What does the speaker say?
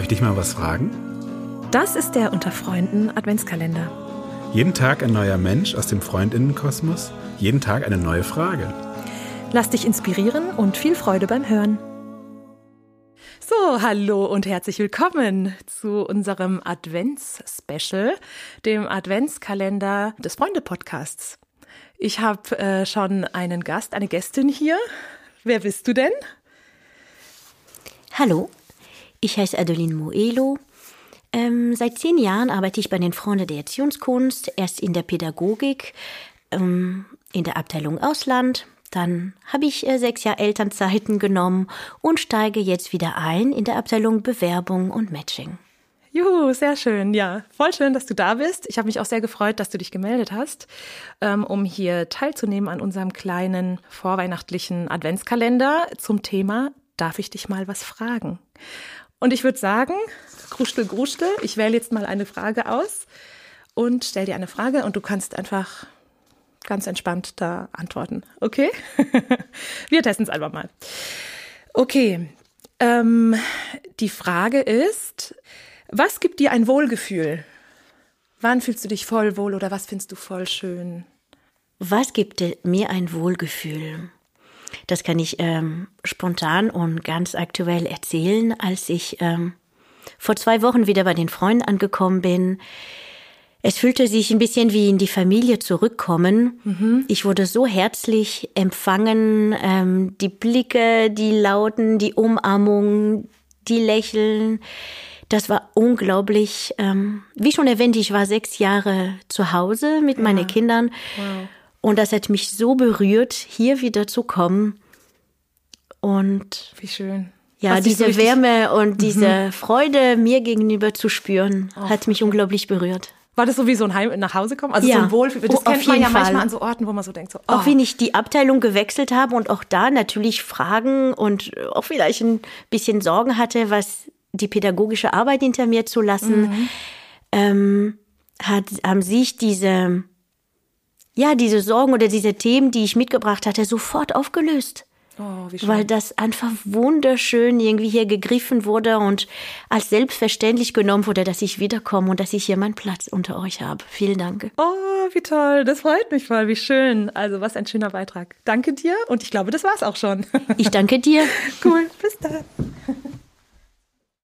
Darf ich dich mal was fragen? Das ist der Unter Freunden Adventskalender. Jeden Tag ein neuer Mensch aus dem Freundinnenkosmos, jeden Tag eine neue Frage. Lass dich inspirieren und viel Freude beim Hören. So, hallo und herzlich willkommen zu unserem Advents-Special, dem Adventskalender des Freunde-Podcasts. Ich habe äh, schon einen Gast, eine Gästin hier. Wer bist du denn? Hallo, ich heiße Adeline Moelo. Ähm, seit zehn Jahren arbeite ich bei den Freunden der Erziehungskunst, erst in der Pädagogik, ähm, in der Abteilung Ausland, dann habe ich äh, sechs Jahre Elternzeiten genommen und steige jetzt wieder ein in der Abteilung Bewerbung und Matching. Juhu, sehr schön. Ja, voll schön, dass du da bist. Ich habe mich auch sehr gefreut, dass du dich gemeldet hast, ähm, um hier teilzunehmen an unserem kleinen vorweihnachtlichen Adventskalender zum Thema Darf ich dich mal was fragen? Und ich würde sagen, Gruschtel, Gruschtel, ich wähle jetzt mal eine Frage aus und stell dir eine Frage und du kannst einfach ganz entspannt da antworten. Okay? Wir testen es einfach mal. Okay. Ähm, die Frage ist, was gibt dir ein Wohlgefühl? Wann fühlst du dich voll wohl oder was findest du voll schön? Was gibt mir ein Wohlgefühl? Das kann ich ähm, spontan und ganz aktuell erzählen, als ich ähm, vor zwei Wochen wieder bei den Freunden angekommen bin es fühlte sich ein bisschen wie in die Familie zurückkommen. Mhm. Ich wurde so herzlich empfangen. Ähm, die Blicke, die Lauten, die Umarmung, die Lächeln. Das war unglaublich. Ähm, wie schon erwähnt, ich war sechs Jahre zu Hause mit ja. meinen Kindern. Wow. Und das hat mich so berührt, hier wieder zu kommen. Und wie schön. Ja, Was diese so Wärme und mhm. diese Freude mir gegenüber zu spüren, oh. hat mich unglaublich berührt. War das so wie so ein Heim nach Hause kommen? Also ja. so ein Wohlfühl. Das oh, kennt man ja Fall. manchmal an so Orten, wo man so denkt, so, oh. Auch wenn ich die Abteilung gewechselt habe und auch da natürlich Fragen und auch vielleicht ein bisschen Sorgen hatte, was die pädagogische Arbeit hinter mir zu lassen, mhm. ähm, hat, haben sich diese, ja, diese Sorgen oder diese Themen, die ich mitgebracht hatte, sofort aufgelöst. Oh. Weil das einfach wunderschön irgendwie hier gegriffen wurde und als selbstverständlich genommen wurde, dass ich wiederkomme und dass ich hier meinen Platz unter euch habe. Vielen Dank. Oh, wie toll. Das freut mich voll. Wie schön. Also, was ein schöner Beitrag. Danke dir und ich glaube, das war's auch schon. Ich danke dir. cool. Bis dann.